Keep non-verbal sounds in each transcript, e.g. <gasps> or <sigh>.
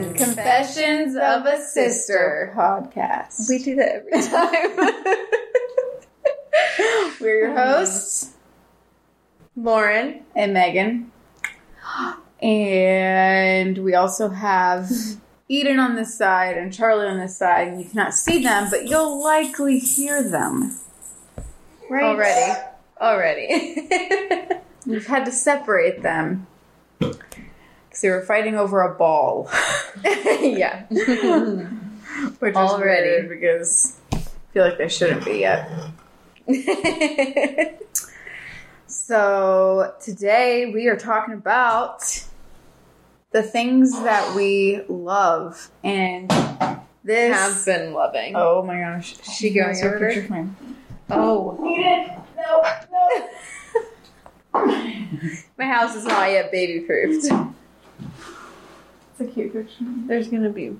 Confessions of a Sister podcast. We do that every time. <laughs> We're your mm-hmm. hosts, Lauren. and Megan. And we also have <laughs> Eden on this side and Charlie on this side. And you cannot see them, but you'll likely hear them. Right? Already. Already. <laughs> We've had to separate them they were fighting over a ball. <laughs> yeah. <laughs> Which Already. is weird because I feel like they shouldn't be yet. <laughs> So today we are talking about the things that we love, and this. Have been loving. oh my gosh, She your over? picture frame. Oh. No, no. My house is not yet baby proofed. It's a cute picture. There's gonna be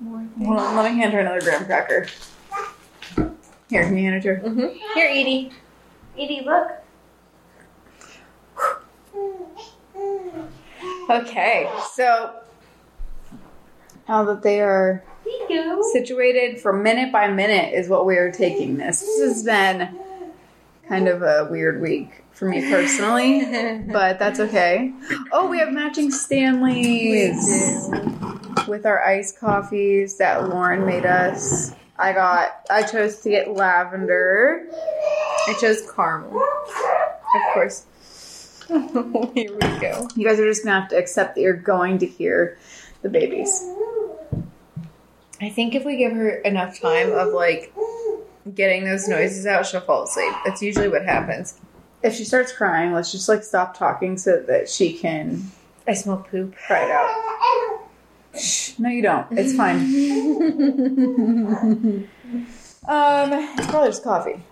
more Hold on, let me hand her another graham cracker. Here, can you hand it to her? Mm-hmm. Here, Edie. Edie, look. Okay, so now that they are situated for minute by minute is what we are taking this. This has been kind of a weird week for me personally, <laughs> but that's okay. Oh, we have matching Stanleys with our iced coffees that Lauren made us. I got I chose to get lavender. I chose caramel. Of course. <laughs> Here we go. You guys are just gonna have to accept that you're going to hear the babies. I think if we give her enough time of like getting those noises out, she'll fall asleep. That's usually what happens. If she starts crying, let's just like stop talking so that she can I smell poop. cry it out. Shh, no, you don't. It's fine. <laughs> Um, it's probably just coffee.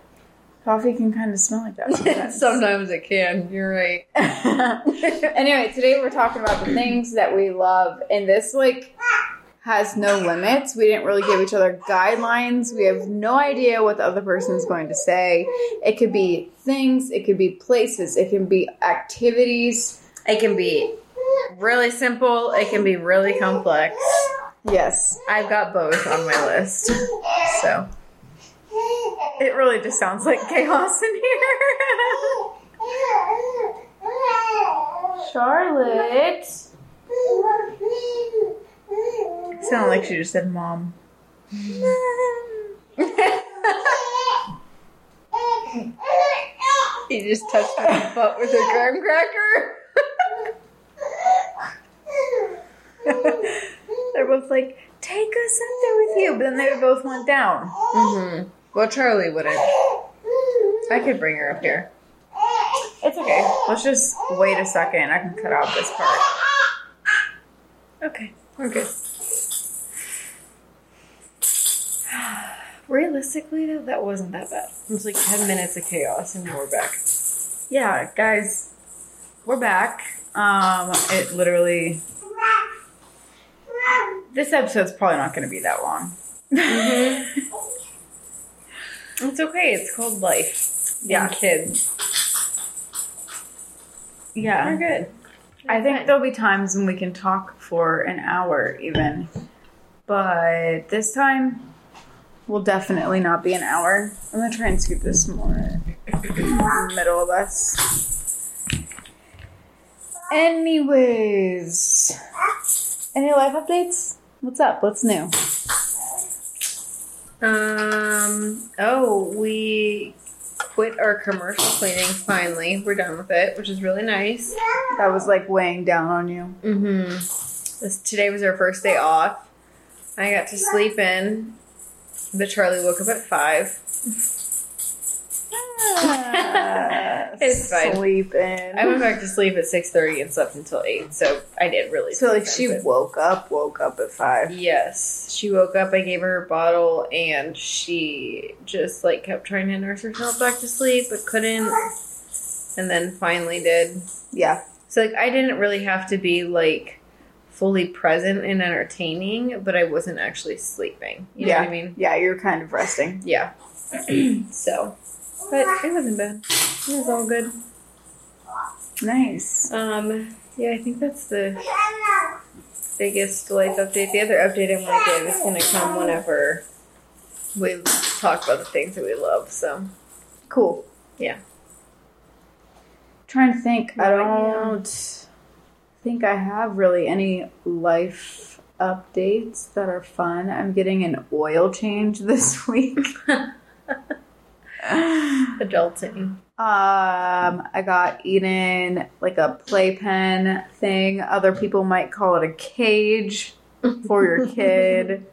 Coffee can kind of smell like that. <laughs> sometimes. Sometimes it can. You're right. <laughs> anyway, today we're talking about the things that we love, and this like has no limits. We didn't really give each other guidelines. We have no idea what the other person is going to say. It could be things, it could be places, it can be activities. It can be really simple. It can be really complex. Yes, I've got both on my list. So it really just sounds like chaos in here. Charlotte. <laughs> Sounded like she just said mom. <laughs> he just touched my butt with a graham cracker. <laughs> They're both like, take us up there with you. But then they both went down. Mm-hmm. Well, Charlie wouldn't. I could bring her up here. It's okay. Let's just wait a second. I can cut out this part. Okay, we're good. <sighs> Realistically, though, that wasn't that bad. It was like 10 minutes of chaos and we're back. Yeah, guys, we're back. Um, it literally. This episode's probably not going to be that long. <laughs> It's okay. It's called life. Yeah. And kids. We're Yeah. good. I think there'll be times when we can talk for an hour, even. But this time, will definitely not be an hour. I'm to try and scoop this more in the middle of us. Anyways, any life updates? What's up? What's new? Um. Oh, we quit our commercial cleaning. Finally, we're done with it, which is really nice. That was like weighing down on you. Mm-hmm. This, today was our first day off. I got to sleep in. But Charlie woke up at five. Ah, it's fine. Sleeping. I went back to sleep at six thirty and slept until eight. So I did really. so like she but- woke up, woke up at five. Yes, she woke up. I gave her a bottle, and she just like kept trying to nurse herself back to sleep, but couldn't. And then finally did. Yeah. So like I didn't really have to be like fully present and entertaining, but I wasn't actually sleeping. You know yeah. what I mean? Yeah, you're kind of resting. Yeah. <clears throat> so, but it wasn't bad. It was all good. Nice. Um, yeah, I think that's the biggest life update. The other update I want to give is going to come whenever we talk about the things that we love. So Cool. Yeah. Trying to think. I don't think I have really any life updates that are fun. I'm getting an oil change <laughs> this week. <laughs> adulting. Um, I got Eden like a playpen thing. Other people might call it a cage for your <laughs> kid.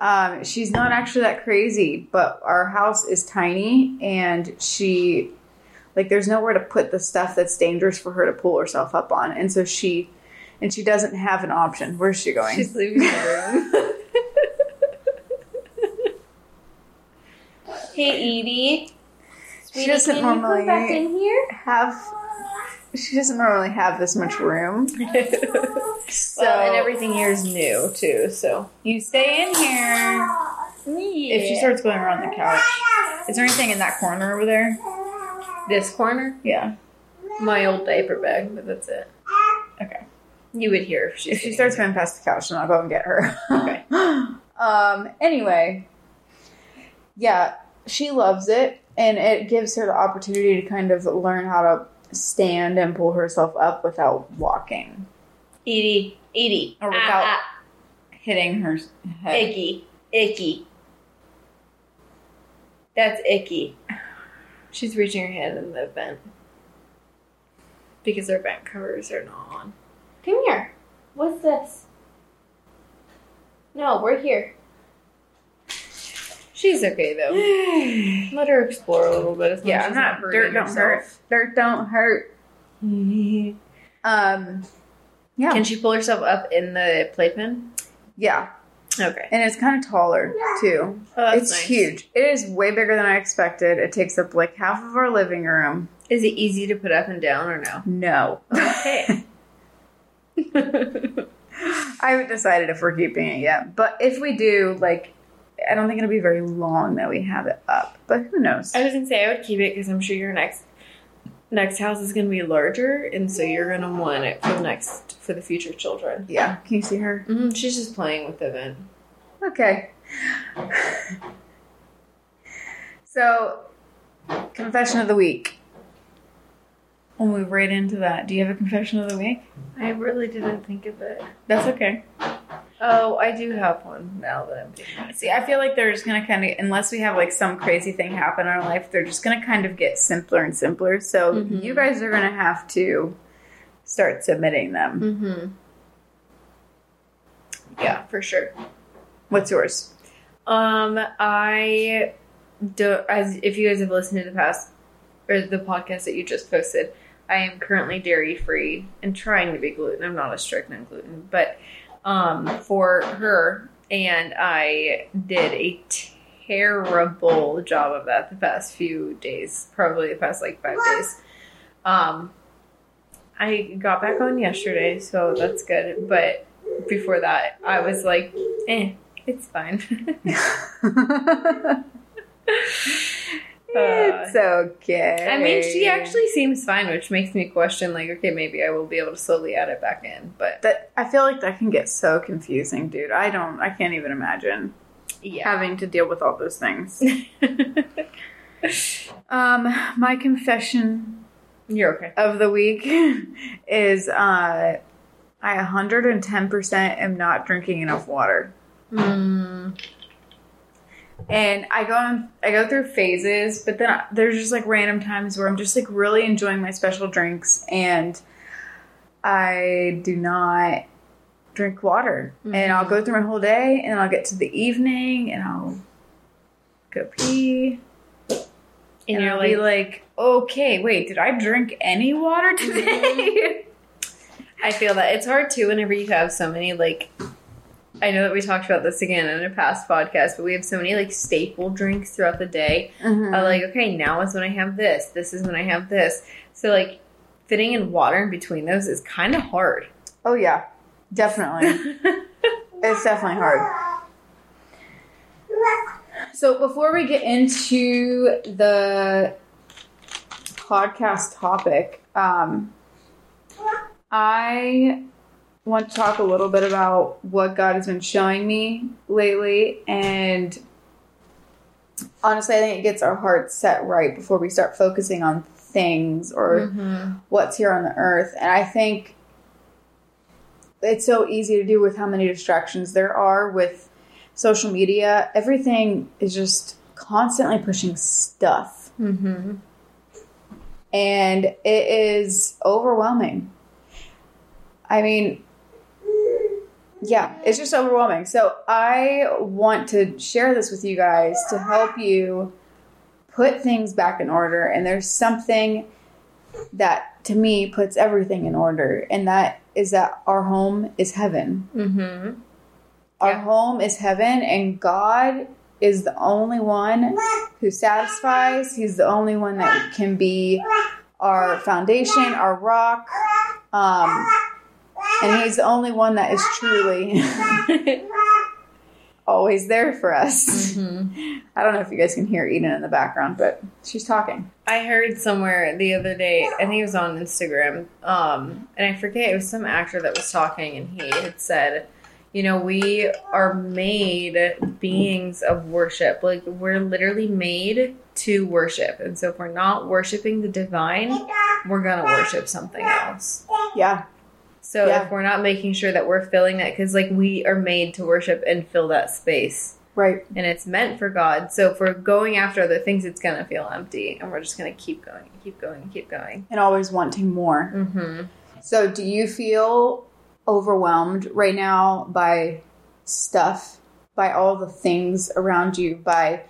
Um, she's not actually that crazy, but our house is tiny and she like there's nowhere to put the stuff that's dangerous for her to pull herself up on. And so she and she doesn't have an option. Where's she going? She's leaving the room. <laughs> hey, Edie. She doesn't can you normally- come back in here? have she doesn't normally have this much room. <laughs> So well, and everything here is new too. So You stay in here. If she starts going around the couch, is there anything in that corner over there? This corner, Yeah. my old diaper bag, but that's it. Okay. You would hear if she If she starts going past the couch, then I'll go and get her. Okay. <laughs> um. Anyway. Yeah, she loves it, and it gives her the opportunity to kind of learn how to stand and pull herself up without walking, Edie, Edie, Or without- ah, hitting her ah, head. icky, icky. That's icky. She's reaching her hand in the vent because our vent covers are not on. Come here. What's this? No, we're here. She's okay though. <sighs> Let her explore a little bit. As Yeah, I'm not. Dirt don't hurt. Dirt don't hurt. <laughs> Um. Yeah. Can she pull herself up in the playpen? yeah. Okay. And it's kind of taller too. Oh, it's nice. huge. It is way bigger than I expected. It takes up like half of our living room. Is it easy to put up and down or no? No. Okay. <laughs> <laughs> I haven't decided if we're keeping it yet. But if we do, like, I don't think it'll be very long that we have it up. But who knows? I was gonna say I would keep it because I'm sure your next next house is gonna be larger, and so you're gonna want it for the next for the future children. Yeah. Can you see her? hmm She's just playing with the vent. Okay. So, confession of the week. We'll move right into that. Do you have a confession of the week? I really didn't think of it. That's okay. Oh, I do have one now that I'm thinking. See, I feel like they're just gonna kind of, unless we have like some crazy thing happen in our life, they're just gonna kind of get simpler and simpler. So Mhm. you guys are gonna have to start submitting them. Mm-hmm. Yeah, for sure. What's yours? Um, I don't. as if you guys have listened to the past or the podcast that you just posted, I am currently dairy free and trying to be gluten. I'm not a strict on gluten, but um, for her and I did a terrible job of that the past few days, probably the past like five days. Um, I got back on yesterday, so that's good. But before that, I was like, eh, it's fine. <laughs> <laughs> it's okay. I mean, she actually seems fine, which makes me question, like, okay, maybe I will be able to slowly add it back in. But That I feel like that can get so confusing, dude. I don't. I can't even imagine yeah. having to deal with all those things. <laughs> Um, my confession You're okay. of the week <laughs> is uh, I 110% am not drinking enough water. Mm, And I go on, I go through phases, but then I, there's just like random times where I'm just like really enjoying my special drinks and I do not drink water. And I'll go through my whole day and I'll get to the evening and I'll go pee. and And, you're I'll like, be like, okay, wait, did I drink any water mm-hmm. today? <laughs> I feel that it's hard too whenever you have so many like. I know that we talked about this again in a past podcast, but we have so many like staple drinks throughout the day. Mhm. I like, okay, now is when I have this. This is when I have this. So like, fitting in water in between those is kind of hard. Oh yeah, definitely. <laughs> it's definitely hard. So before we get into the podcast topic, um, I want to talk a little bit about what God has been showing me lately. And honestly, I think it gets our hearts set right before we start focusing on things or Mm-hmm. what's here on the earth. And I think it's so easy to do with how many distractions there are with social media. Everything is just constantly pushing stuff. Mm-hmm. And it is overwhelming. I mean, yeah, it's just overwhelming. So I want to share this with you guys to help you put things back in order. And there's something that to me puts everything in order, and that is that our home is heaven. Mm-hmm. Our Yeah. home is heaven, and God is the only one who satisfies. He's the only one that can be our foundation, our rock. Um, and He's the only one that is truly <laughs> always there for us. mm-hmm. I don't know if you guys can hear Eden in the background, but she's talking. I heard somewhere the other day, I think it was on Instagram, um, and I forget, it was some actor that was talking, and he had said, you know, we are made beings of worship. Like, we're literally made to worship. And so, if we're not worshiping the divine, we're going to worship something else. Yeah, So, Yeah. if we're not making sure that we're filling that, because, like, we are made to worship and fill that space right. and it's meant for God. So if we're going after other things, it's gonna feel empty, and we're just gonna keep going, keep going, keep going. And always wanting more. Mm-hmm. So, do you feel overwhelmed right now by stuff, by all the things around you, by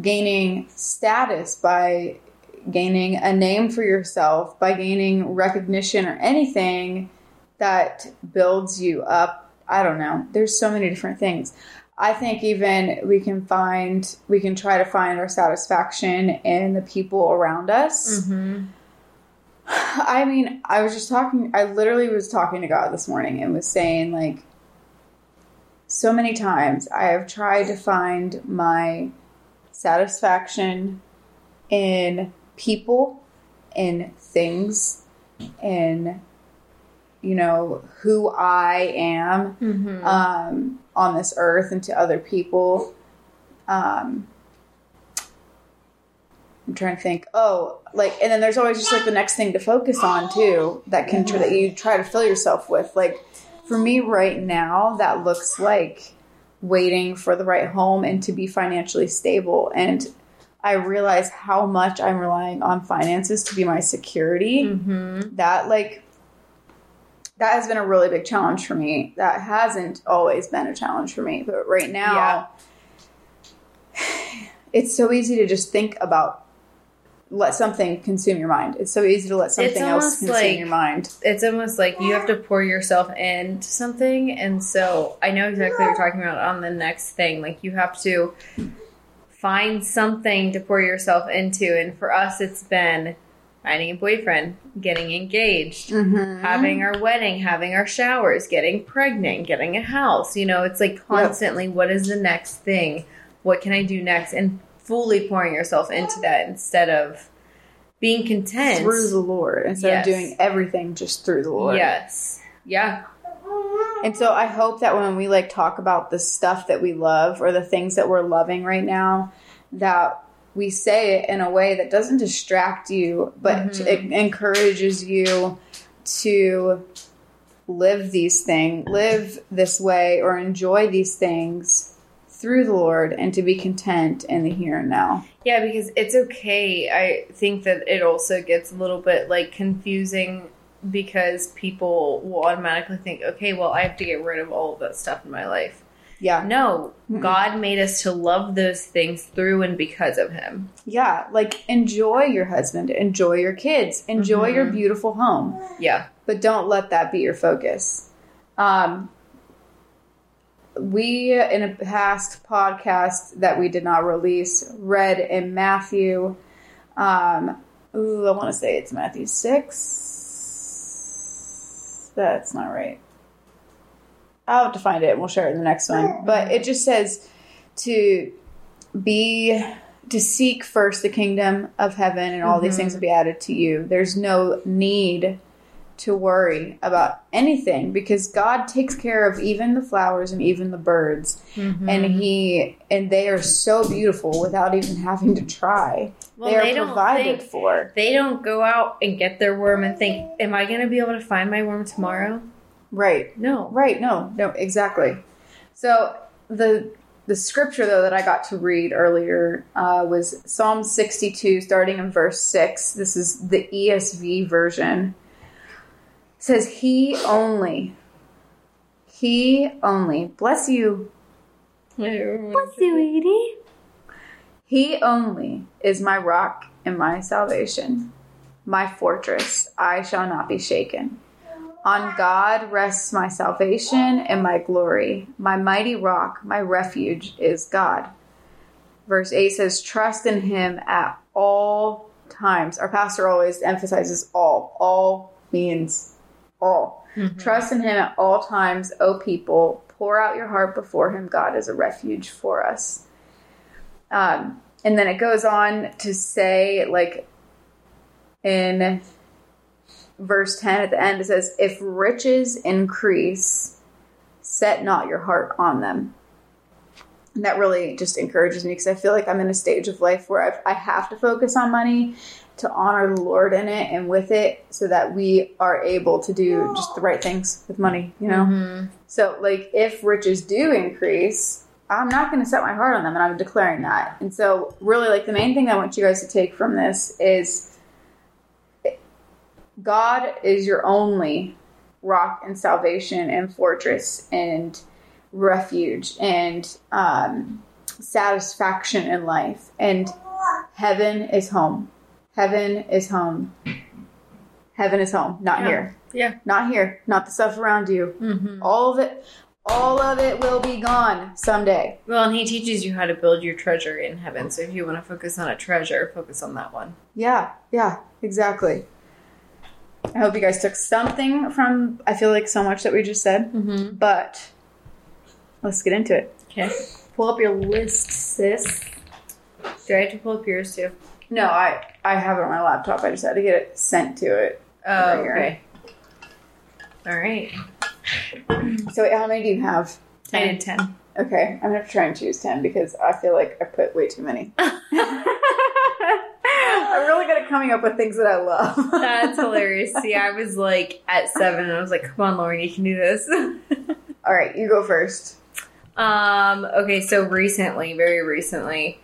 gaining status, by gaining a name for yourself, by gaining recognition or anything that builds you up? I don't know. There's so many different things. I think even we can find, we can try to find our satisfaction in the people around us. Mm-hmm. <sighs> I mean, I was just talking, I literally was talking to God this morning and was saying, like, so many times I have tried to find my satisfaction in people, in things, in, you know, who I am Mm-hmm. um, on this earth and to other people. Um, I'm trying to think. Oh, like, and then there's always just like the next thing to focus on too. That can that you try to fill yourself with. Like, for me right now, that looks like waiting for the right home and to be financially stable. And I realize how much I'm relying on finances to be my security mm-hmm. that like that has been a really big challenge for me. That hasn't always been a challenge for me but right now <sighs> it's so easy to just think about let something consume your mind. It's so easy to let something else consume like- your mind. It's almost like you have to pour yourself into something, and so I know exactly what you're talking about on the next thing. Like you have to find something to pour yourself into, and for us, it's been finding a boyfriend, getting engaged. mm-hmm. having our wedding, having our showers, getting pregnant, getting a house. You know, it's like constantly what is the next thing? What can I do next? And fully pouring yourself into that instead of being content. through the lord instead Yes. of doing everything just through the lord Yes. Yeah. And so I hope that when we like talk about the stuff that we love or the things that we're loving right now, that we say it in a way that doesn't distract you, but Mhm. it encourages you to live these things, live this way, or enjoy these things through the Lord and to be content in the here and now. Yeah, because it's okay. I think that it also gets a little bit like confusing because people will automatically think, okay, well, I have to get rid of all of that stuff in my life. Yeah. No, Mm-mm. God made us to love those things through and because of Him. Yeah. Like enjoy your husband, enjoy your kids, enjoy your Mhm. beautiful home. Yeah. but don't let that be your focus. Um, we, in a past podcast that we did not release, read in Matthew. Um, ooh, I want to say it's Matthew 6. That's not right. I'll have to find it and we'll share it in the next one. But it just says to be to seek first the kingdom of heaven and all these Mhm. things will be added to you. There's no need to worry about anything because God takes care of even the flowers and even the birds. Mm-hmm. And he and they are so beautiful without even having to try. Well, they are they provided think- for. They don't go out and get their worm and think, "Am I going to be able to find my worm tomorrow?" Right. No. Right. No. No. Exactly. So the the scripture though that I got to read earlier uh, was Psalm sixty two, starting in verse six. This is the ESV version. It says He only, He only, bless you, sweetie. He only is my rock and my salvation, my fortress. I shall not be shaken. On God rests my salvation and my glory. My mighty rock, my refuge is God. Verse 8 says, Trust in him at all times. Our pastor always emphasizes all. All means all. Trust in him at all times, O people. Pour out your heart before him. God is a refuge for us. Um, and then it goes on to say, like in verse 10 at the end, it says, If riches increase, set not your heart on them. And that really just encourages me because I feel like I'm in a stage of life where I've, I have to focus on money to honor the Lord in it and with it so that we are able to do just the right things with money, you know? Mhm. So, like, if riches do increase, I'm not going to set my heart on them, and I'm declaring that. And so, really, like, the main thing I want you guys to take from this is God is your only rock and salvation and fortress and refuge and um, satisfaction in life. And heaven is home. Heaven is home. Heaven is home, not Yeah. here. Yeah. Not here. Not the stuff around you. Mm-hmm. All of it, all of it will be gone someday. Well, and he teaches you how to build your treasure in heaven. So if you want to focus on a treasure, focus on that one. Yeah, yeah, exactly. I hope you guys took something from. I feel like so much that we just said, Mm-hmm. but let's get into it. Okay. Pull up your list, sis. Do I have to pull up yours too? No, I I have it on my laptop. I just had to get it sent to it. Oh, right okay. All right. So wait, how many do you have? I did 10. Okay, I'm gonna have to try and choose ten because I feel like I put way too many. <laughs> I'm really good at coming up with things that I love. That's <laughs> hilarious. See, I was like at seven and I was like, come on, Lauren, you can do this. <laughs> All right, you go first. Um, okay, so recently, very recently,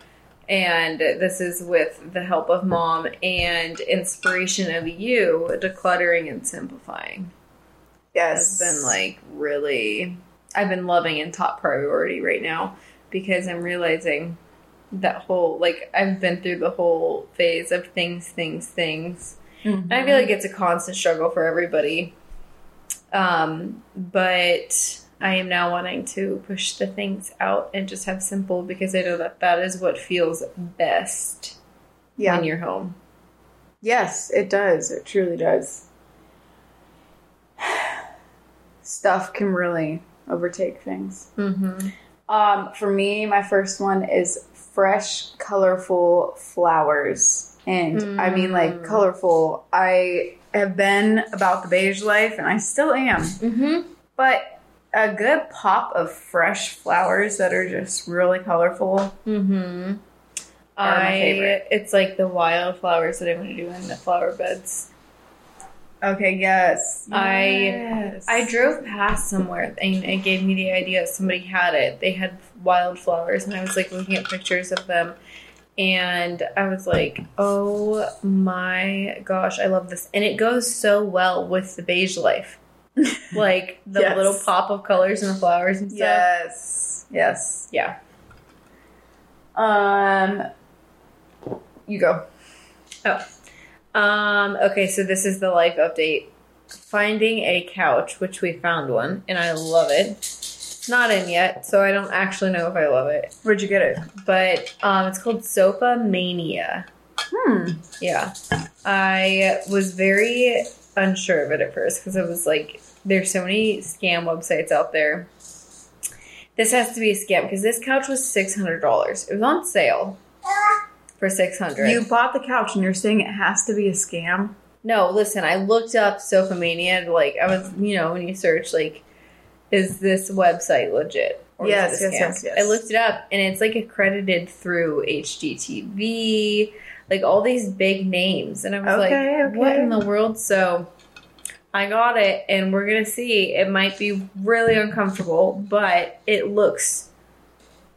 and this is with the help of mom and inspiration of you, decluttering and simplifying Yes, has been like really, I've been loving and top priority right now because I'm realizing that whole, like, I've been through the whole phase of things, things, things. And I feel like it's a constant struggle for everybody. Um, but I am now wanting to push the things out and just have simple because I know that that is what feels best yeah. when you're home. Yes, it does. It truly does. <sighs> Stuff can really overtake things. Mm-hmm. Um, for me, my first one is fresh, colorful flowers. And I mean, like, Mm. colorful. I have been about the beige life, and I still am. Mm-hmm. But a good pop of fresh flowers that are just really colorful. Mm-hmm. I it's like the wildflowers that I'm to do in the flower beds. Okay, yes. I- Yes. I drove past somewhere and it gave me the idea somebody had it. They had wildflowers and I was like looking at pictures of them and I was like, "Oh my gosh, I love this." And it goes so well with the beige life. <laughs> Like the Yes. little pop of colors and the flowers and stuff. Yes. Yes. Yeah. Um, you go. Um, okay, so this is the life update. Finding a couch, which we found one, and I love it. It's not in yet, so I don't actually know if I love it. Where'd you get it? But um, it's called Sofamania. Hmm. Yeah. I was very unsure of it at first because I was like, there's so many scam websites out there. This has to be a scam because this couch was $600. It was on sale for 600 You bought the couch and you're saying it has to be a scam? No, listen, I looked up Sofamania. Like, I was, you know, when you search, like, is this website legit? Or Yes, yes, yes, yes. I looked it up, and it's like accredited through HGTV, like all these big names. And I was Okay, like, what in the world? So I got it, and we're going to see. It might be really uncomfortable, but it looks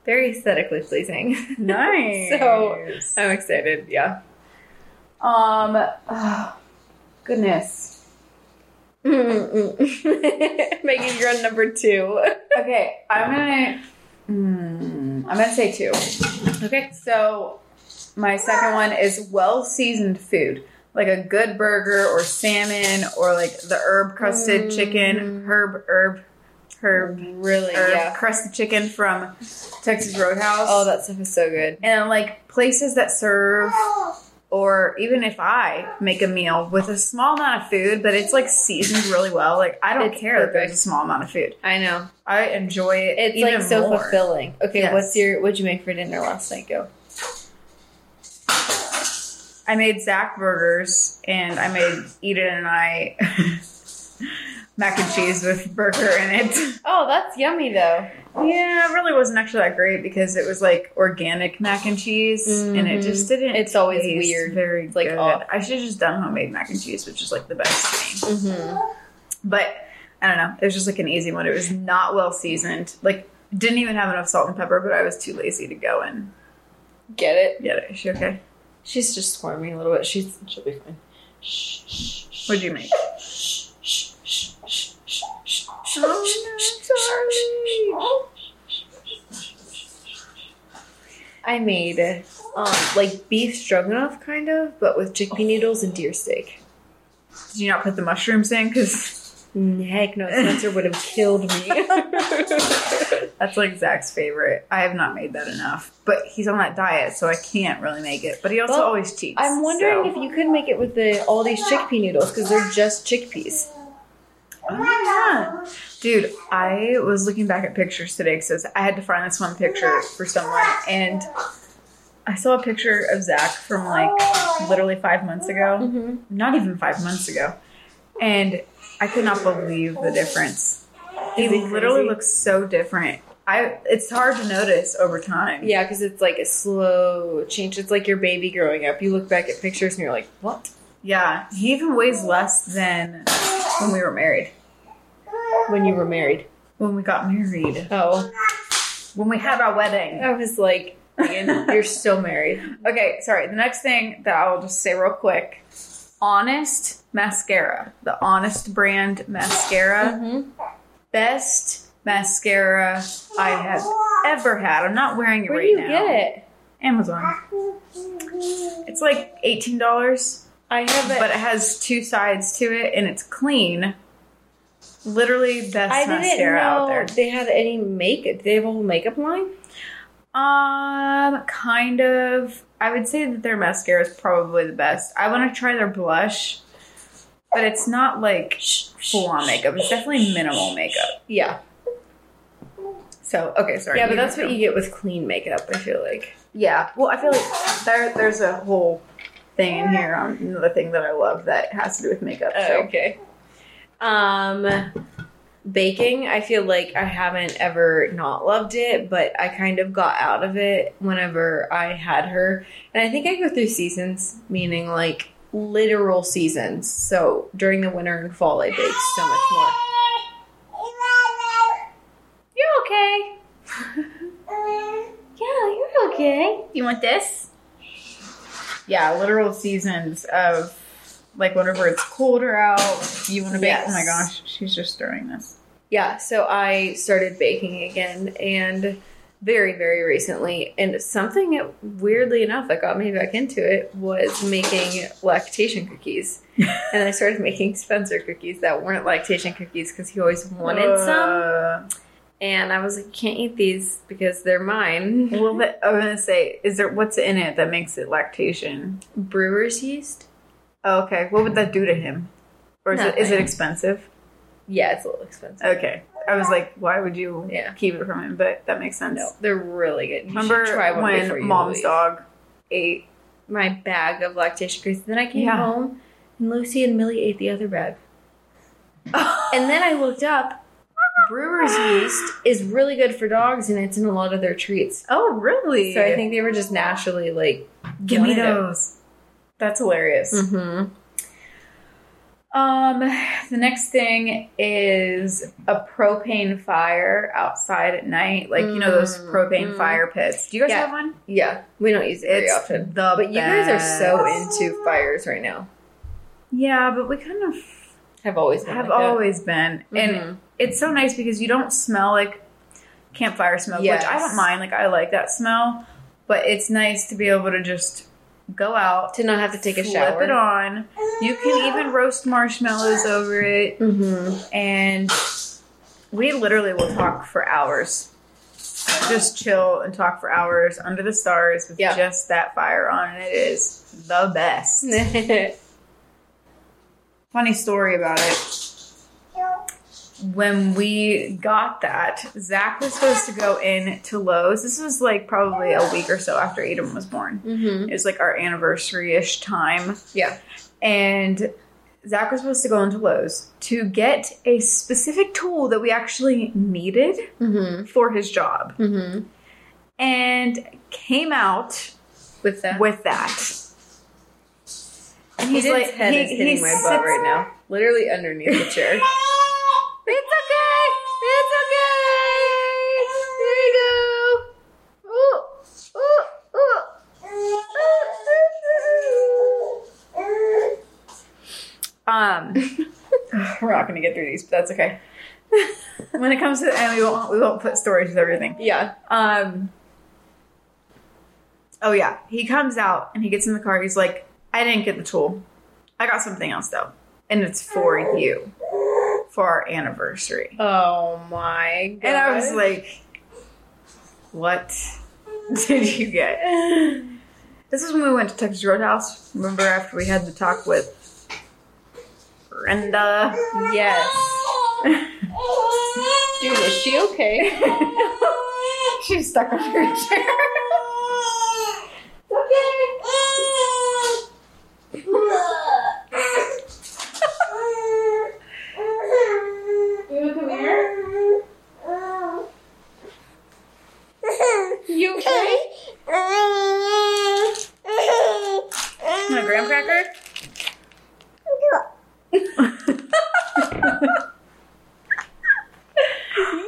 very aesthetically pleasing. <laughs> Nice. So- I'm excited. Yeah. um, oh, goodness. Making you're on number two. <laughs> Okay, I'm gonna. Mm, I'm gonna say two. Okay. So, my second one is well seasoned food, like a good burger or salmon or like the herb crusted chicken, Mhm. herb herb herb Really? herb Yeah. crusted chicken from Texas Roadhouse. Oh, that stuff is so good. and like places that serve <gasps> or even if I make a meal with a small amount of food, but it's like seasoned really well, like I don't It's care that there's a small amount of food. I know. I enjoy it. It's like so more. fulfilling. Okay, Yes. what's your what'd you make for dinner last night? Go. I made Zach burgers and I made Eden and I <laughs> mac and cheese with burger in it. Oh, that's yummy though. Yeah, it really wasn't actually that great because it was like organic mac and cheese and it just didn't. It's always taste weird. Very It's like, good. I should have just done homemade mac and cheese, which is like the best me. Mm-hmm. But I don't know. It was just like an easy one. It was not well seasoned. Like didn't even have enough salt and pepper, but I was too lazy to go and Get it? get it. Is she okay? She's just squirming a little bit. She's she'll be fine. Shh, shh, shh, What'd you make? shh, shh, shh, shh, shh, shh, shh, Oh, no, I made um like beef stroganoff kind of, but with chickpea noodles and deer steak. Did you not put the mushrooms in? Because Heck no, Spencer would have killed me. <laughs> that's like Zach's favorite. I have not made that enough, but he's on that diet, so I can't really make it. But he also Well, always cheats. I'm wondering so- if you could make it with the all these chickpea noodles because they're just chickpeas. Oh, yeah. Dude, I was looking back at pictures today because I had to find this one picture for someone, and I saw a picture of Zach from like literally five months ago. Mm-hmm. Not even five months ago. And I could not believe the difference. He literally looks so different. I it's hard to notice over time. Yeah, because it's like a slow change. It's like your baby growing up. You look back at pictures and you're like, what? Yeah. He even weighs less than when we were married. When you were married. When we got married. Oh, When we had our wedding. I was like, Ian, you're still married. Okay, sorry. The next thing that I'll just say real quick Honest mascara. The Honest brand mascara. Mm-hmm. Best mascara I have ever had. I'm not wearing it Where right do you now. get it? Amazon. It's like $18, I have it. but it has two sides to it and it's clean. Literally best I mascara out there. they had any makeup. They have a whole makeup line? Um, kind of. I would say that their mascara is probably the best. I want to try their blush, but it's not like full on makeup. It's definitely minimal makeup. Yeah. So okay, sorry. Yeah, but that's what you get with clean makeup, I feel like. Yeah. Well, I feel like there there's a whole thing in here on another thing that I love that has to do with makeup. So okay. Um baking, I feel like I haven't ever not loved it, but I kind of got out of it whenever I had her. And I think I go through seasons, meaning like literal seasons. So during the winter and fall I bake so much more. You're okay. <laughs> yeah, you're okay. you want this? Yeah, literal seasons of like whenever it's colder out, you want to bake. Yes. Oh my gosh, she's just stirring this. Yeah, so I started baking again and very, very recently. And something weirdly enough that got me back into it was making lactation cookies. <laughs> and I started making Spencer cookies that weren't lactation cookies because he always wanted some. Uh, And I was like, can't eat these because they're mine. <laughs> Well, but I was gonna say, is there what's in it that makes it lactation? Brewer's yeast? Oh, okay, what would that do to him? Or is it is it expensive? Yeah, it's a little expensive. Okay, I was like, why would you Yeah. keep it from him? But that makes sense. No, they're really good. You Remember should try when mom's leave. dog ate? my bag of lactation cookies. Then I came Yeah. home and Lucy and Millie ate the other bag. <laughs> And then I looked up. Brewer's yeast is really good for dogs, and it's in a lot of their treats. oh, really? So I think they were just naturally like, give me it. those. That's hilarious. mm-hmm. Um, the next thing is a propane fire outside at night, like you know those Mm, propane mm. fire pits. Do you guys Yeah. have one? Yeah, we don't use it very It's often. the But you guys are so into fires right now. Yeah, but we kind of Have always been have like that. always been, and Mhm. It's so nice because you don't smell like campfire smoke, which I don't mind. Like I like that smell, but it's nice to be able to just go out, to not have to take a flip shower. it on. You can even roast marshmallows over it, Mm-hmm. and we literally will talk for hours. Just chill and talk for hours under the stars with Yeah. just that fire on, and it is the best. <laughs> Funny story about it. When we got that, Zach was supposed to go in to Lowe's. This was like probably a week or so after Adam was born. mm-hmm. It was like our anniversary ish time. Yeah. And Zach was supposed to go into Lowe's to get a specific tool that we actually needed Mm-hmm. for his job. Mm-hmm. And came out With that. with that. And he's like, head he- is hitting my butt right now. Literally underneath the chair. <laughs> Um, <laughs> we're not going to get through these, but that's okay. when it comes to the end, we won't we won't put stories with everything. yeah. Um. Oh yeah, he comes out and he gets in the car. He's like, "I didn't get the tool. I got something else though, and it's for you, for our anniversary." Oh my god. And I was like, "What <laughs> did you get?" <laughs> This is when we went to Texas Roadhouse. Remember after we had the talk with Brenda? Uh, yes. <laughs> Dude, is she okay? <laughs> She's stuck under your chair. You come here. You okay? Want a graham cracker?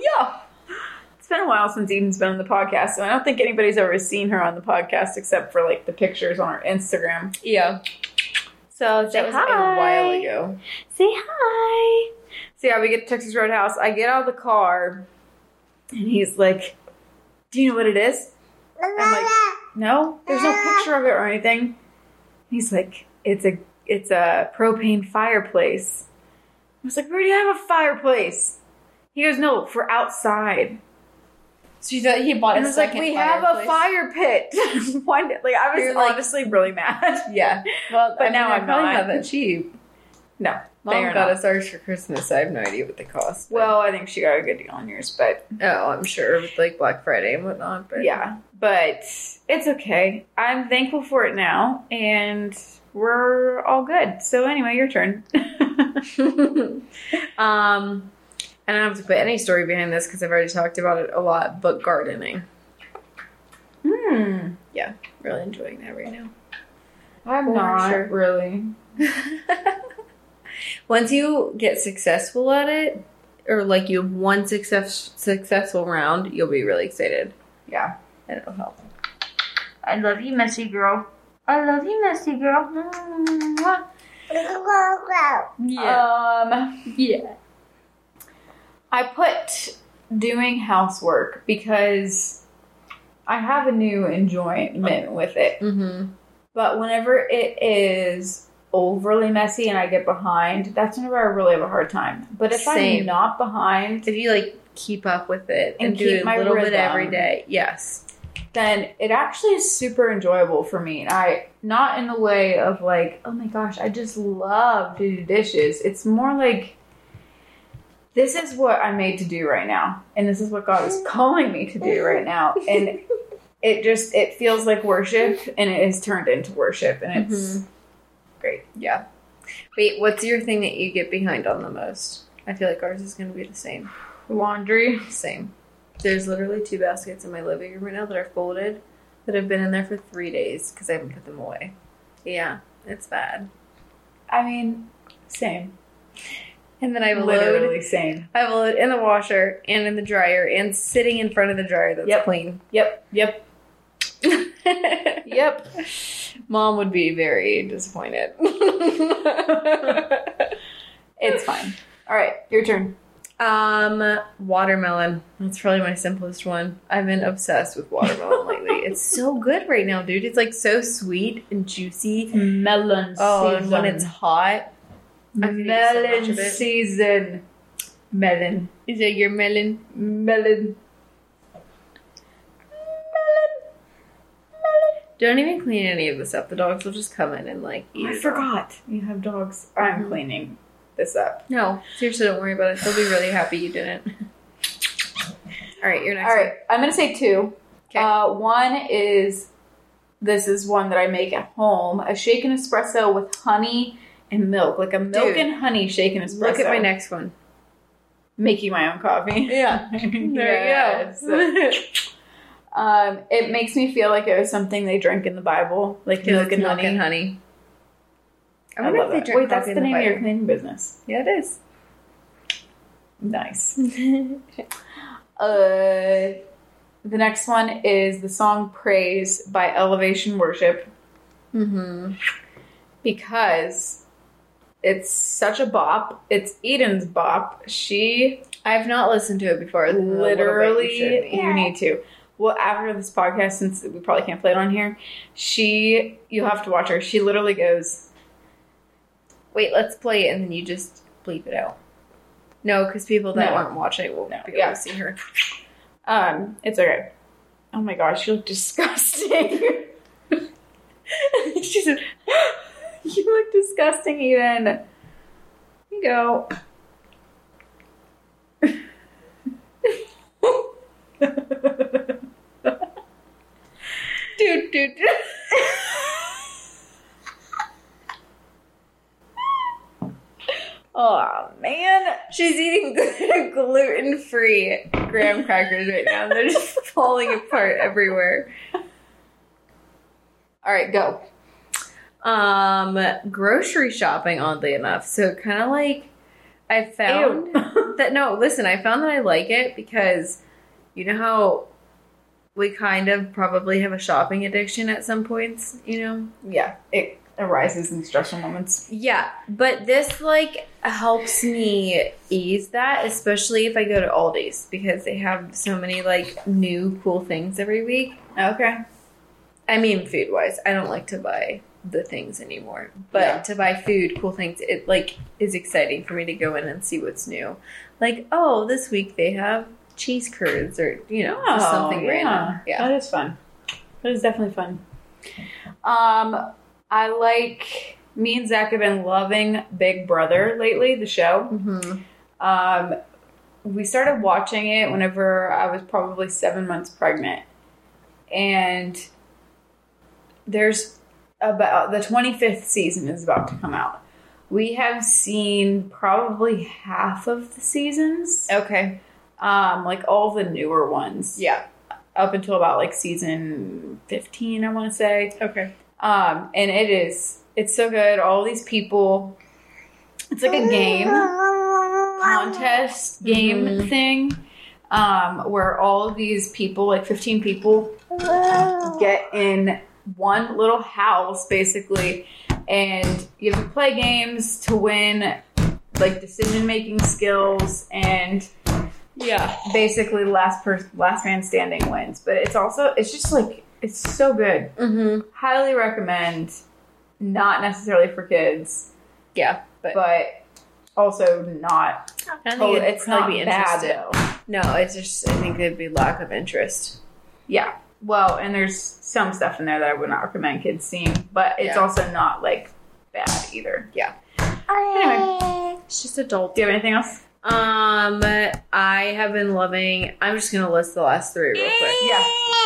Yeah. It's been a while since Eden's been on the podcast, so I don't think anybody's ever seen her on the podcast except for like the pictures on her Instagram. Yeah. So That was a while ago. Say hi. So yeah, we get to Texas Roadhouse. I get out of the car, and he's like, "Do you know what it is?" I'm like, "No, there's no picture of it or anything." He's like, "It's a it's a propane fireplace." I was like, "We already have a fireplace." He goes, "No, for outside." So you thought he bought And a was like, "We have a fire pit." <laughs> Did- Like I was like- honestly really mad. <laughs> Yeah. Well, But I now mean, I'm probably not. not that cheap. No, Mom got not. us ours for Christmas. I have no idea what they cost. but- Well, I think she got a good deal on yours, but oh, I'm sure with like Black Friday and whatnot. But yeah, but it's okay. I'm thankful for it now, and we're all good. So anyway, your turn. <laughs> um, I don't have to put any story behind this because I've already talked about it a lot. But gardening, hmm. Yeah, really enjoying that right now. I'm For not sure. really. <laughs> Once you get successful at it, or like you have one success successful round, you'll be really excited, Yeah. and it'll help. I love you, messy girl. I love you, messy girl. <laughs> Um. yeah. I put doing housework because I have a new enjoyment with it. Mm-hmm. But whenever it is overly messy and I get behind, that's whenever I really have a hard time. But if Same. I'm not behind, If you like keep up with it and, And do keep it a my little bit rhythm. every day, yes. then it actually is super enjoyable for me. And I, not in the way of like, oh my gosh, I just love to do dishes. It's more like, this is what I'm made to do right now. And this is what God is calling me to do right now. And it just, it feels like worship and it is turned into worship. And it's Mhm. great. Yeah. Wait, what's your thing that you get behind on the most? I feel like ours is going to be the same. Laundry. Same. There's literally two baskets in my living room right now that are folded that have been in there for three days because I haven't put them away. Yeah, it's bad. I mean, same. And then I a Literally same. I load in the washer and in the dryer and sitting in front of the dryer that's Yep. clean. Yep. Yep. <laughs> Yep. Mom would be very disappointed. <laughs> It's fine. All right, your turn. um, watermelon. That's probably my simplest one. I've been obsessed with watermelon <laughs> lately. It's so good right now, dude. It's like so sweet and juicy. Melon Oh, and when it's hot, Could so melon season. Melon. is it your melon? Melon. Melon melon. Don't even clean any of this up. The dogs will just come in and like eat. I forgot. You have dogs. I'm Mhm. cleaning this up. No, seriously, don't worry about it. They'll be really happy you didn't. All right, you're next All right, I'm gonna say two. Okay. Uh, one is this is one that I make at home: a shaken espresso with honey and milk, like a milk Dude. and honey shaken espresso. one. Look at my next one. Making my own coffee. <laughs> Yeah. <laughs> Yes. <laughs> Um, it makes me feel like it was something they drank in the Bible, like Milk milk and honey. and honey. I I wonder love if they drink Wait, that's the in name of your cleaning business. Yeah, it is. Nice. Uh, the next one is the song "Praise" by Elevation Worship mm-hmm. because it's such a bop. It's Eden's bop. She I've not listened to it before. literally Literally, you need to. Well, after this podcast, since we probably can't play it on here, she you'll have to watch her. She literally goes, Wait, let's play it and then you just bleep it out. No, because people that No. aren't watching it will No, be able yeah. to see her. um, it's okay. Oh my gosh, you look <laughs> disgusting. <laughs> she said, <laughs> "You look disgusting, Eden." Here you go. Dude, dude. oh man, She's eating <laughs> gluten free graham crackers right now. They're just falling apart everywhere. all right, go. Um, grocery shopping, oddly enough. So kind of like I found <laughs> that no, listen, I found that I like it because you know how we kind of probably have a shopping addiction at some points, you know? yeah, it arises in stressful moments. Yeah, but this like helps me ease that, especially if I go to Aldi's because they have so many like new cool things every week. Okay. I mean, food wise, I don't like to buy the things anymore, but Yeah. to buy food, cool things, it like is exciting for me to go in and see what's new. Like, oh, this week they have cheese curds or you know just something yeah. random. Yeah, That is fun. That is definitely fun. Um, I like. Me and Zach have been loving Big Brother lately, the show. hmm Um, we started watching it whenever I was probably seven months pregnant, and there's about the 25th season is about to come out. We have seen probably half of the seasons, okay, um, like all the newer ones. Yeah, up until about like season 15 i want to say. Okay, um and it is it's so good. All these people it's like a game contest <laughs> game Mhm. thing um where all of these people like 15 people <laughs> get in one little house basically and you have to play games to win like decision making skills and yeah. basically last person last man standing wins. But it's also it's just like it's so good. Mm-hmm. highly recommend. Not necessarily for kids. Yeah, but, but also not I totally, it's not probably be bad though. No, it's just I think it'd be lack of interest. yeah well and there's some stuff in there that i would not recommend kids seeing but it's Yeah. also not like bad either Yeah. anyway It's just adult. do you have anything else Um, I have been loving. I'm just gonna list the last three real quick. yeah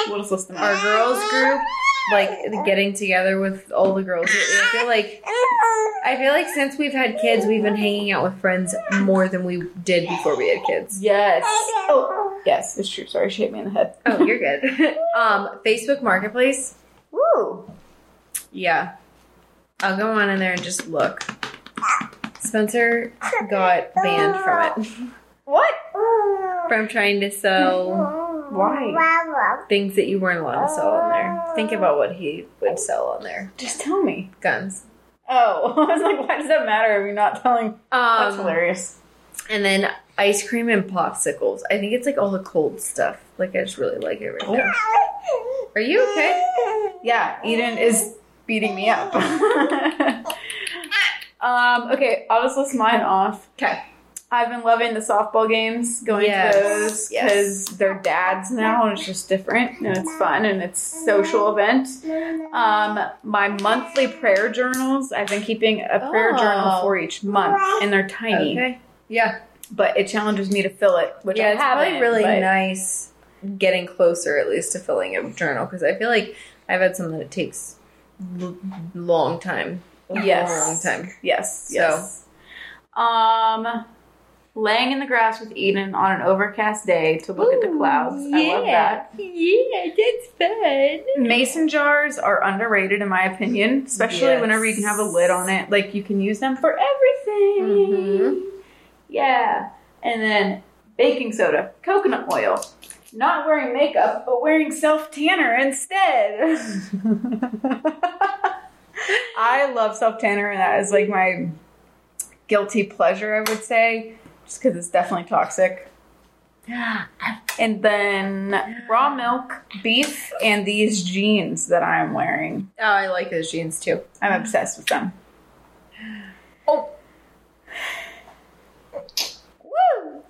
we'll just list them Our girls group like getting together with all the girls. I feel like I feel like since we've had kids, we've been hanging out with friends more than we did before we had kids. Yes. Oh, yes, it's true. Sorry, she hit me in the head. Oh, you're good. <laughs> um, Facebook Marketplace. Woo. Yeah. I'll go on in there and just look. Spencer got banned from it. What? From trying to sell Why? things that you weren't allowed to sell on there. Think about what he would sell on there. Just tell me. Guns. Oh, <laughs> I was like, why does that matter if you're not telling? That's Um, hilarious. and then ice cream and popsicles. I think it's like all the cold stuff. Like I just really like it right now. Are you okay? Yeah, Eden is beating me up. <laughs> um, okay, I'll just list mine off. Okay. I've been loving the softball games, going Yes, to those yes. because they're dads now, and it's just different, and it's fun, and it's social event. Um, my monthly prayer journals. I've been keeping a prayer Oh. journal for each month, and they're tiny, Okay. Yeah. But it challenges me to fill it, which yeah, I it's probably really but- nice getting closer at least to filling a journal because I feel like I've had some that it takes l- long time. A Yes. long time. Yes. So- Yes. Um, laying in the grass with Eden on an overcast day to look at the clouds. I love that. Yeah, that's fun. Mason jars are underrated in my opinion, especially Yes. whenever you can have a lid on it. Like you can use them for everything. Mhm. Yeah. And then baking soda, coconut oil. Not wearing makeup, but wearing self tanner instead. <laughs> I love self tanner, and that is like my guilty pleasure, I would say, just because it's definitely toxic. And then raw milk, beef, and these jeans that I'm wearing. Oh, I like those jeans too. I'm obsessed with them. Oh. Woo!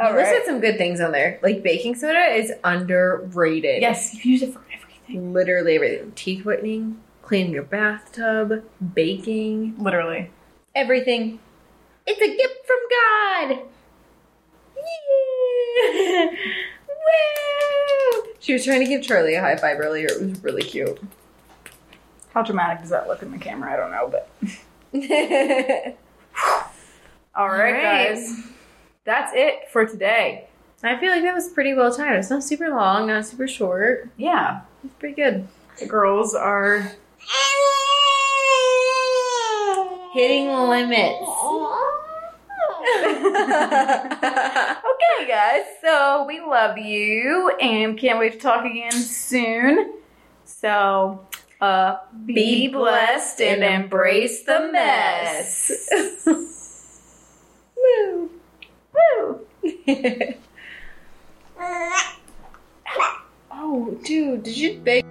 All you listed some good things on there. Like baking soda is underrated. Yes, you can use it for everything. Literally everything. Teeth whitening, cleaning your bathtub, baking, Literally. everything. It's a gift from God. Yeah. <laughs> Woo! She was trying to give Charlie a high five earlier. It was really cute. How dramatic does that look in the camera? I don't know, but <laughs> all right, right. guys. That's it for today. I feel like that was pretty well timed. It's not super long, not super short. Yeah, It's pretty good. the girls are Hitting limits. <laughs> okay, guys. So we love you and can't wait to talk again soon. So, uh, be, blessed and embrace the mess. <laughs> Woo. Woo! <laughs> oh, dude, did you bake?